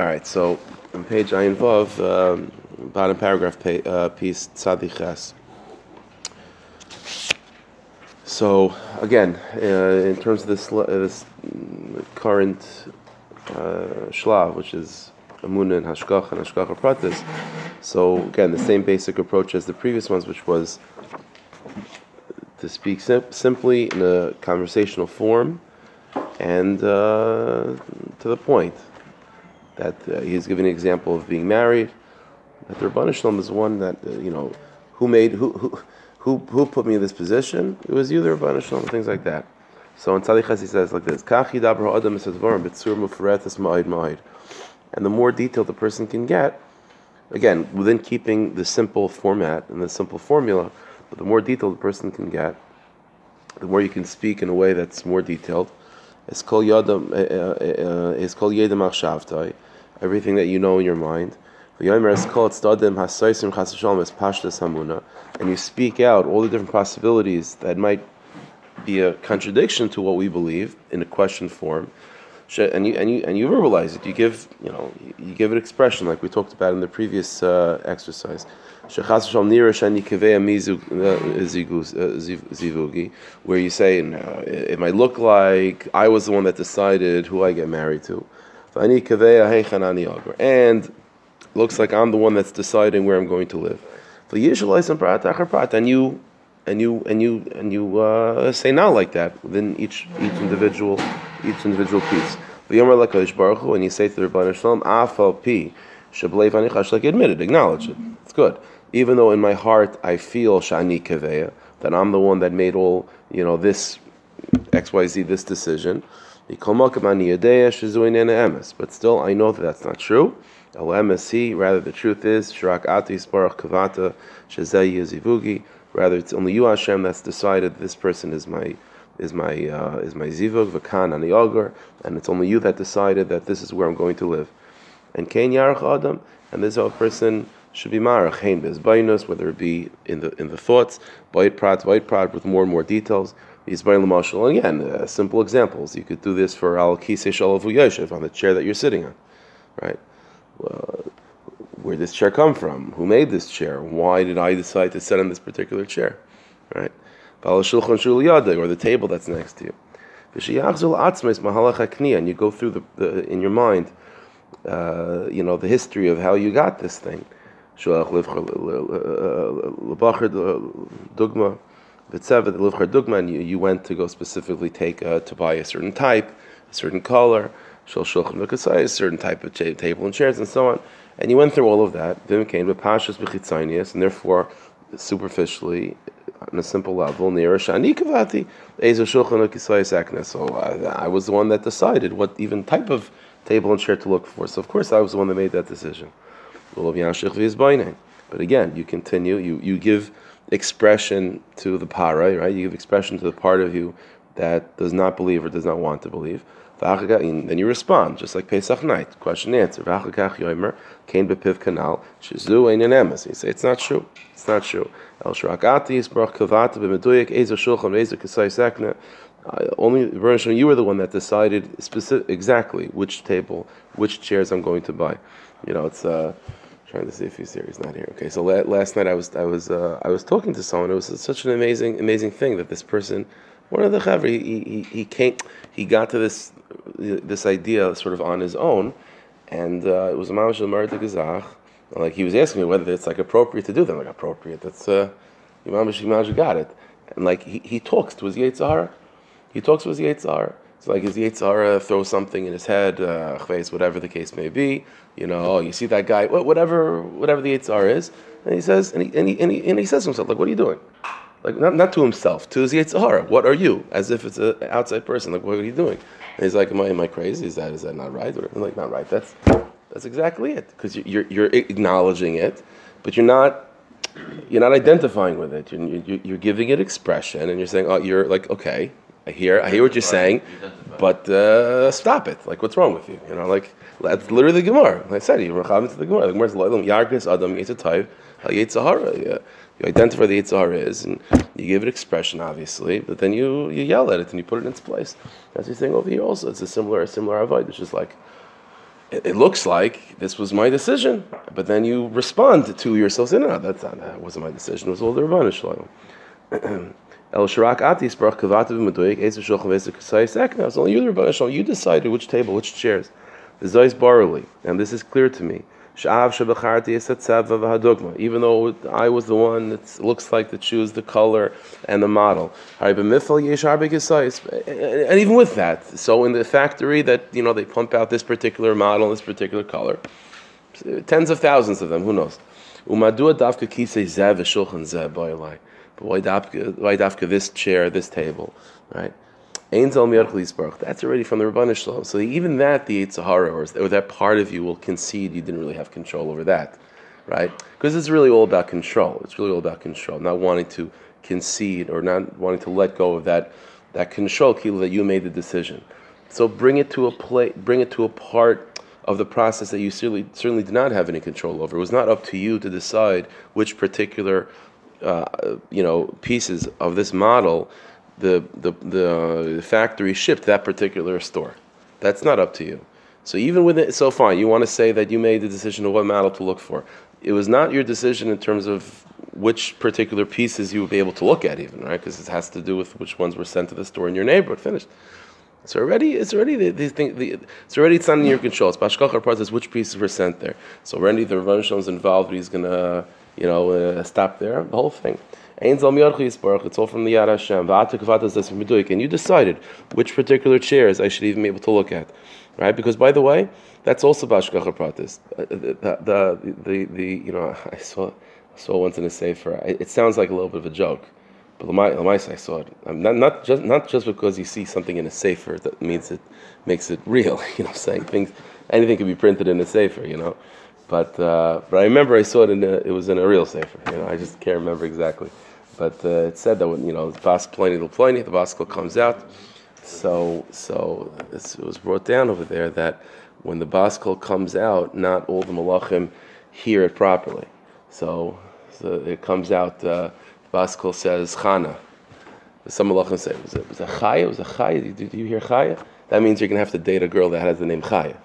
All right, so on page Ayin Vav, um, bottom paragraph pa- uh, piece Tzadi Ches. So again, uh, in terms of this uh, this current uh, shlav, which is Amunah and Hashgacha and Hashgacha Pratis, so again, the same basic approach as the previous ones, which was to speak sim- simply in a conversational form and uh, to the point. That uh, he's giving an example of being married. That the Rabbanah Shalom is one that uh, you know who made who who who put me in this position. It was you, the Rabbanah Shalom, things like that. So in Tzadi Ches he says like this: Kach yidaber adam b'tzur mufaretas ma'id ma'id. And the more detailed the person can get, again within keeping the simple format and the simple formula, but the more detailed the person can get, the more you can speak in a way that's more detailed. It's called yadam. It's called yedam achshavtai everything that you know in your mind. And you speak out all the different possibilities that might be a contradiction to what we believe in a question form. And you, and you and you verbalize it. You give you know you give it expression like we talked about in the previous uh, exercise. Where you say, it might look like I was the one that decided who I get married to. And looks like I'm the one that's deciding where I'm going to live. And you and you and you and you uh, say now like that within each each individual each individual piece. And you say to the Rebbeinu Shalom, Afal Pi, like admit it, acknowledge it. It's good. Even though in my heart I feel Shani Kaveya, that I'm the one that made all, you know, this XYZ, this decision. But still, I know that that's not true. Rather, the truth is, Kavata, Rather, it's only you, Hashem, that's decided this person is my is my uh, is my zivug v'kan ani and it's only you that decided that this is where I'm going to live. And kain yarach adam, and this whole person should be marach hein bezbainus, whether it be in the in the thoughts, bait prat, bait prat, with more and more details. Yisbayin l'mashal. Again, uh, simple examples. You could do this for al kisei shalavu yoshev on the chair that you're sitting on, right? Uh, where did this chair come from? Who made this chair? Why did I decide to sit on this particular chair, right? Or the table that's next to you. And you go through the, the in your mind, uh, you know, the history of how you got this thing. Dugma Vitzevet Livchar Dugman, you, you went to go specifically take uh, to buy a certain type, a certain color, Shul Shulchan V'Kasai, a certain type of table and chairs, and so on. And you went through all of that. Then came to Pashas B'Chitzanias, and therefore, superficially, on a simple level, near Shani Kavati, Ezo Shulchan V'Kasai Sakna. So uh, I was the one that decided what even type of table and chair to look for. So of course, I was the one that made that decision. But again, you continue, you, you give expression to the para, right? You give expression to the part of you that does not believe or does not want to believe. Then you respond, just like Pesach night, question and answer. Emes. You say it's not true. It's not true. El shrakati isbrach kavata b'meduyik ezer shulchan ezer kasai sekna. Only you were the one that decided specific, exactly which table, which chairs I'm going to buy. You know, it's uh, trying to see if he's here. He's not here. Okay, so la- last night I was I was uh, I was talking to someone. It was such an amazing amazing thing that this person, one of the chaver, he, he he came he got to this this idea sort of on his own, and uh, it was a mamash al gazach. Like he was asking me whether it's like appropriate to do that. I'm like appropriate. That's uh, mamash got it. And like he, he talks to his Yetzirah. He talks to his Yetzirah. It's like his Yetzirah throws something in his head, uh, whatever the case may be. You know, oh, you see that guy, whatever, whatever the Yetzirah is, and he says, and he, and he, and he, and he says to himself, like, what are you doing? Like, not, not to himself, to his Yetzirah. What are you? As if it's an outside person. Like, what are you doing? And he's like, am I, am I crazy? Is that, is that not right? Or, like, not right. That's, that's exactly it. Because you're, you're acknowledging it, but you're not you're not identifying with it. You're, you're, you're, giving it expression, and you're saying, "Oh, you're like, okay, I hear, I hear what you're saying, but uh, stop it. Like, what's wrong with you? You know, like that's literally the Gemara. Like I said, you racham into the Gemara. The Gemara's loyal. Yargis adam yitzatayv yetzer hara. You identify the yetzer hara is, and you give it expression, obviously, but then you, you yell at it and you put it in its place. That's the thing over here, also, it's a similar a similar avoid, which is like it, it, looks like this was my decision, but then you respond to yourself, saying, no, that's not, that wasn't my decision, it was all the Rabbanu Shalom. El Shirak Atis Baruch Kavativ Medoik Ezer Shulchan Veser Kasai Sekna. It's only you, Rabbanu You decided which table, which chairs. The Zois Barley, and this is clear to me. Even though I was the one that looks like to choose the color and the model. And even with that, so in the factory that you know they pump out this particular model, this particular color, tens of thousands of them, who knows? But why dafka this chair, this table, right? That's already from the Rabbanu Shalom. So even that, the Sahara or, or that part of you will concede you didn't really have control over that, right? Because it's really all about control. It's really all about control, not wanting to concede or not wanting to let go of that that control, Kila, that you made the decision. So bring it to a play, bring it to a part of the process that you certainly certainly did not have any control over. It was not up to you to decide which particular, uh, you know, pieces of this model the, the, the factory shipped that particular store. That's not up to you. So even with it, so fine, you want to say that you made the decision of what model to look for. It was not your decision in terms of which particular pieces you would be able to look at, even right, because it has to do with which ones were sent to the store in your neighborhood. Finished. So already, it's already the, the thing. The, it's already it's not in your control. It's Bashkachar process. Which pieces were sent there. So already the Rav is involved. He's gonna, you know, uh, stop there. The whole thing. It's all from the Yad Hashem. And you decided which particular chairs I should even be able to look at, right? Because by the way, that's also Hashgacha Pratis. Uh, the, the, the, the, you know, I saw, saw once in a sefer. It sounds like a little bit of a joke, but Lamais I saw it. Not, not just not just because you see something in a sefer that means it makes it real. You know, saying things, anything can be printed in a sefer. You know. But, uh, but I remember I saw it in a, it was in a real sefer. You know, I just can't remember exactly. But uh, it said that when you know the Bas Pliny Pliny, the Baskal comes out. So so it was brought down over there that when the Baskal comes out, not all the Malachim hear it properly. So, so it comes out. Uh, Baskal says Chana. Some Malachim say was it was a Chaya? Was a Chaya? Did you hear Chaya? That means you're gonna have to date a girl that has the name Chaya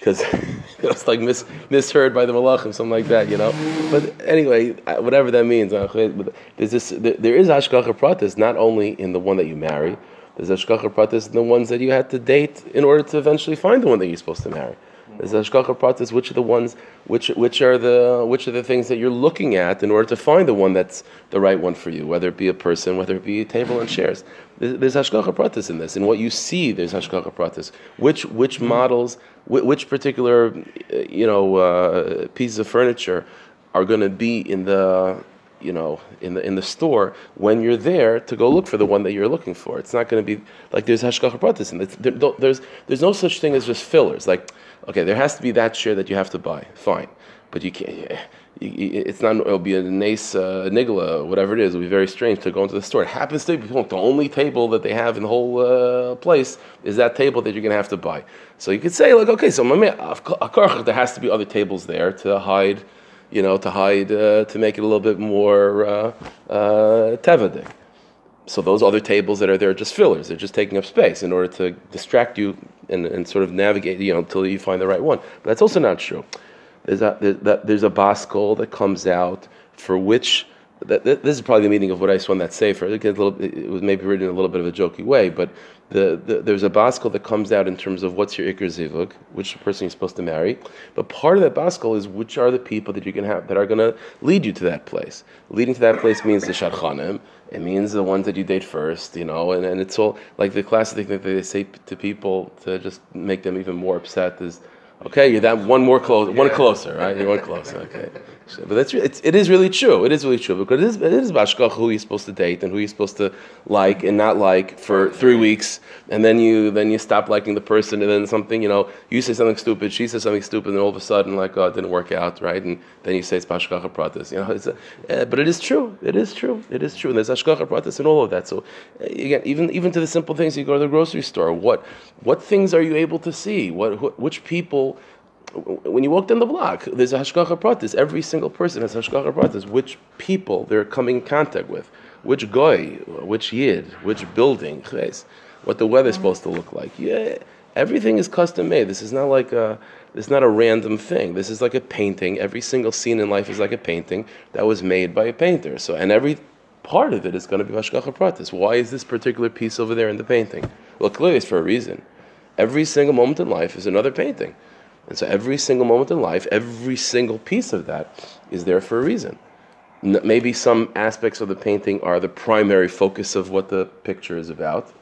because it's like mis, misheard by the malachim, something like that, you know. But anyway, whatever that means, there's this, there is hashgacha pratis not only in the one that you marry. There's hashgacha pratis in the ones that you had to date in order to eventually find the one that you're supposed to marry. There's hashgacha pratis. Which are the ones? Which which are the which are the things that you're looking at in order to find the one that's the right one for you? Whether it be a person, whether it be a table and chairs. There's hashgacha pratis in this. In what you see, there's hashgacha pratis. Which which models, which particular, you know, uh, pieces of furniture are going to be in the you know, in the in the store when you're there to go look for the one that you're looking for. It's not going to be like there's hashgacha pratis, there, there's there's no such thing as just fillers. Like Okay, there has to be that share that you have to buy. Fine, but you can't. It's not. It'll be a nice uh, nigla, whatever it is. It'll be very strange to go into the store. It happens to be the only table that they have in the whole uh, place is that table that you're going to have to buy. So you could say like, okay, so there has to be other tables there to hide, you know, to hide uh, to make it a little bit more uh, uh. So those other tables that are there are just fillers. They're just taking up space in order to distract you and, and sort of navigate, you know, until you find the right one. But that's also not true. There's a, there's a baskol that comes out for which that, this is probably the meaning of what I saw in that sefer. It, little, it was maybe written in a little bit of a jokey way, but the, the, there's a baskel that comes out in terms of what's your ikar zivug, which person you're supposed to marry. But part of that baskel is which are the people that you can have that are going to lead you to that place. Leading to that place means the shadchanim. It means the ones that you date first, you know, and, and it's all like the classic thing that they say to people to just make them even more upset is Okay, you're that one more close, yeah. one closer, right? You're one closer. Okay, but that's it's, it is really true. It is really true because it is it is bashkach who you're supposed to date and who you're supposed to like and not like for three weeks, and then you then you stop liking the person, and then something you know you say something stupid, she says something stupid, and all of a sudden like oh it didn't work out, right? And then you say it's hashgacha pratis, you know. It's a, uh, but it is true. It is true. It is true. And there's hashgacha pratis and all of that. So uh, again, even even to the simple things, you go to the grocery store. What what things are you able to see? What wh- which people when you walk down the block, there's a hashgacha pratis. Every single person has hashgacha pratis. Which people they're coming in contact with, which goy, which yid, which building, what the weather's supposed to look like. Yeah, Everything is custom made. This is not like a this is not a random thing. This is like a painting. Every single scene in life is like a painting that was made by a painter. So and every part of it is going to be Hashgacha Pratis. Why is this particular piece over there in the painting? Well, clearly it's for a reason. Every single moment in life is another painting. And so every single moment in life, every single piece of that is there for a reason. Maybe some aspects of the painting are the primary focus of what the picture is about.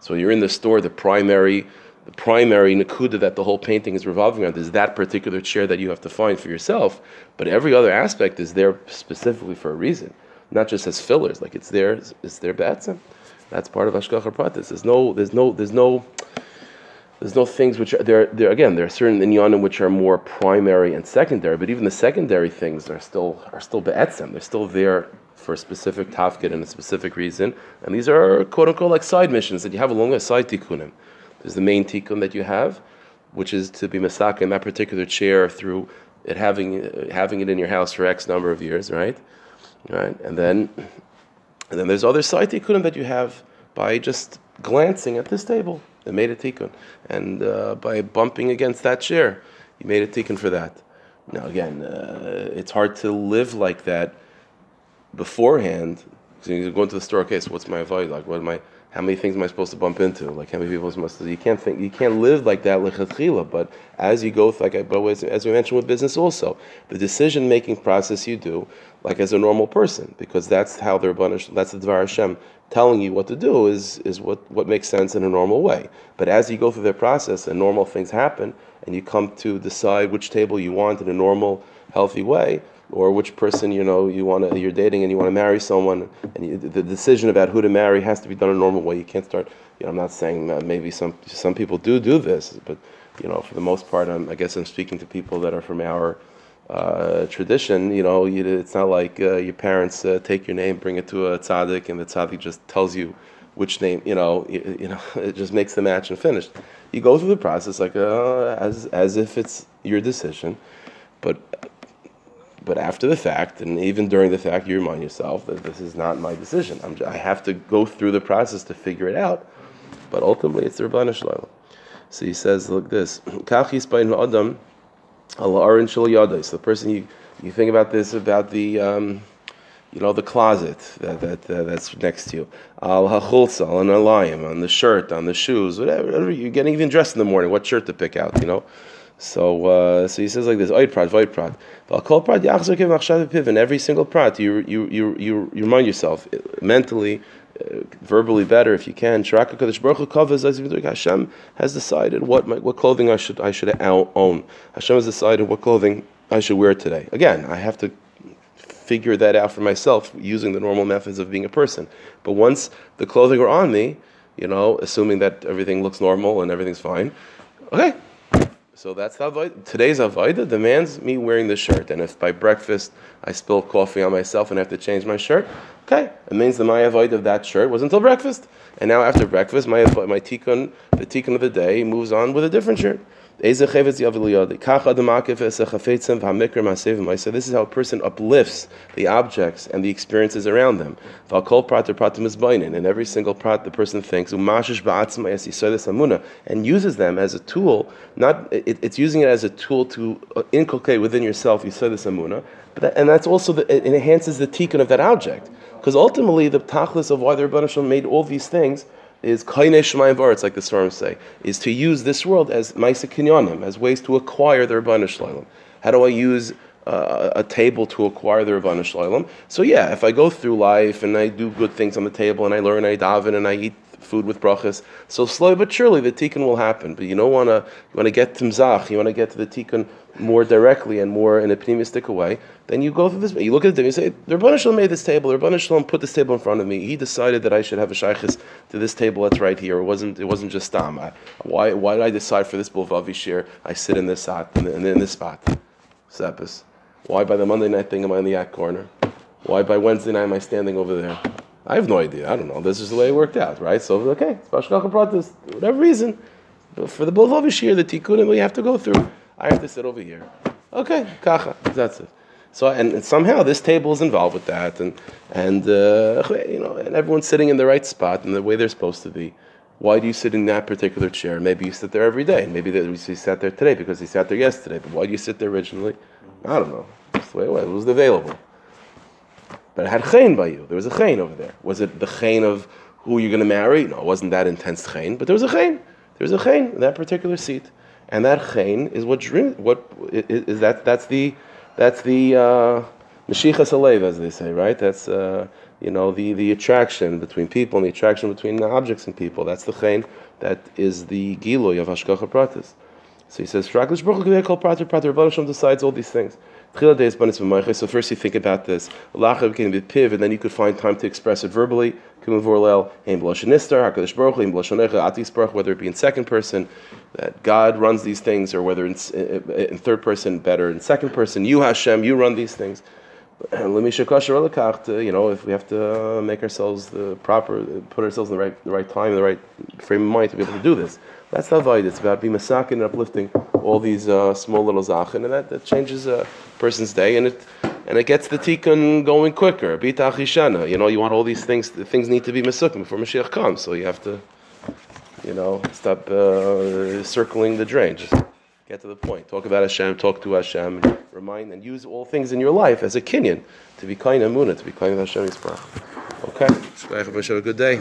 So you're in the store, the primary the primary nakuda that the whole painting is revolving around is that particular chair that you have to find for yourself. But every other aspect is there specifically for a reason, not just as fillers. Like it's there, it's there be'etzem. That's part of Hashgacha Pratis. There's no, there's no, there's no, there's no things which are there. There again, there are certain inyanim which are more primary and secondary. But even the secondary things are still are still be'etzem. They're still there for a specific tafkid and a specific reason. And these are quote unquote like side missions that you have along with side tikkunim. There's the main tikkun that you have, which is to be masaka in that particular chair through it having having it in your house for X number of years, right? Right, and then and then there's other side tikkunim that you have by just glancing at this table. It made a tikkun, and uh, by bumping against that chair, you made a tikkun for that. Now again, uh, it's hard to live like that beforehand. So you go into the store. Okay, so what's my advice? Like, what am I? How many things am I supposed to bump into? Like how many people must you can't think you can't live like that lechatchila. But as you go, like I, but as we mentioned with business also, the decision making process you do like as a normal person because that's how they're punished. That's the Dvar Hashem telling you what to do is is what what makes sense in a normal way. But as you go through the process and normal things happen, and you come to decide which table you want in a normal healthy way or which person you know you want to you're dating and you want to marry someone and you, the decision about who to marry has to be done in a normal way. You can't start you know i'm not saying maybe some some people do do this but you know for the most part I'm, i guess i'm speaking to people that are from our uh, tradition you know you, it's not like uh, your parents uh, take your name bring it to a tzaddik and the tzaddik just tells you which name you know you, you know it just makes the match and finished you go through the process like uh, as as if it's your decision but but after the fact, and even during the fact, you remind yourself that this is not my decision. I'm, I have to go through the process to figure it out. But ultimately, it's the Rabbanu Shalom. So he says, look this. adam So the person you, you think about this about the um, you know the closet that, that uh, that's next to you. Al hachulsa, on a lion, on the shirt, on the shoes, whatever, whatever. You're getting even dressed in the morning. What shirt to pick out? You know. So, uh, so he says like this: Oid prat, void prat. And every single prat, you you you you, you remind yourself uh, mentally, uh, verbally better if you can. Hashem has decided what my, what clothing I should I should own. Hashem has decided what clothing I should wear today. Again, I have to figure that out for myself using the normal methods of being a person. But once the clothing are on me, you know, assuming that everything looks normal and everything's fine, okay, so that's how today's avoida demands me wearing the shirt. And if by breakfast I spill coffee on myself and I have to change my shirt, okay, it means that my avoid of that shirt was until breakfast. And now after breakfast, my my tikkun, the tikkun of the day, moves on with a different shirt. This is how a person uplifts the objects and the experiences around them. And every single prat the person thinks and uses them as a tool. Not it, it's using it as a tool to uh, inculcate within yourself Yisodis Amuna, that, and that's also the, it enhances the tikkun of that object. Because ultimately, the tachlis of why the Rebbeinu made all these things is kaine shemayim like the storms say, is to use this world as ma'isa kinyanim, as ways to acquire the Rabbanu Shlalem. How do I use uh, a table to acquire the Rabbanu Shlalem? So yeah, if I go through life and I do good things on the table and I learn, I daven and I eat food with brachas, so slowly but surely the tikkun will happen. But you don't want to you want to get timzach, you want to get to the tikkun more directly and more in a pneumistic way, then you go through this. You look at it, you say, the Rabbanah Shalom made this table. The Rabbanah Shalom put this table in front of me. He decided that I should have a shaykhis to this table that's right here. It wasn't. It wasn't just tam. why? Why did I decide for this bulvavi shir? I sit in this spot, in, in, this spot. Sepis. Why by the Monday night thing am I in the yak corner? Why by Wednesday night am I standing over there? I have no idea. I don't know. This is the way it worked out, right? So okay, Spashkacha brought this whatever reason. But for the bulvavi shir, the tikkunim we have to go through. I have to sit over here. Okay, kacha. That's it. So and, and, somehow this table is involved with that, and and uh, you know, and everyone's sitting in the right spot and the way they're supposed to be. Why do you sit in that particular chair? Maybe you sit there every day. Maybe you sat there today because he sat there yesterday. But why do you sit there originally? I don't know. The way it was. It was available. But it had chayin by you. There was a chayin over there. Was it the chayin of who you're going to marry? No, it wasn't that intense chayin. But there was a chayin. There was a chayin in that particular seat, and that chayin is what. What is, that? That's the that's the uh, meshichas alev, as they say, right? That's uh, you know the the attraction between people and the attraction between objects and people. That's the chayin. That is the giloy of hashgacha pratis. So he says, Shraklish Baruch Hu Prater Prater Rebbe decides all these things. So first you think about this, and then you could find time to express it verbally. Whether it be in second person, that God runs these things, or whether in, in third person, better in second person. You Hashem, you run these things. You know, if we have to make ourselves the proper, put ourselves in the right, the right time, the right frame of mind to be able to do this. That's the avoid. It's about being masakin and uplifting all these uh, small little zachin, and that, that changes a person's day, and it and it gets the tikkun going quicker. Bita achishana. You know, you want all these things. The things need to be masukim before Mashiach comes, so you have to, you know, stop uh, circling the drain. Just get to the point. Talk about Hashem. Talk to Hashem. And remind and use all things in your life as a kinyan to be kind of muna, to be kind of Hashem Yisbarach. Okay. Have a good day.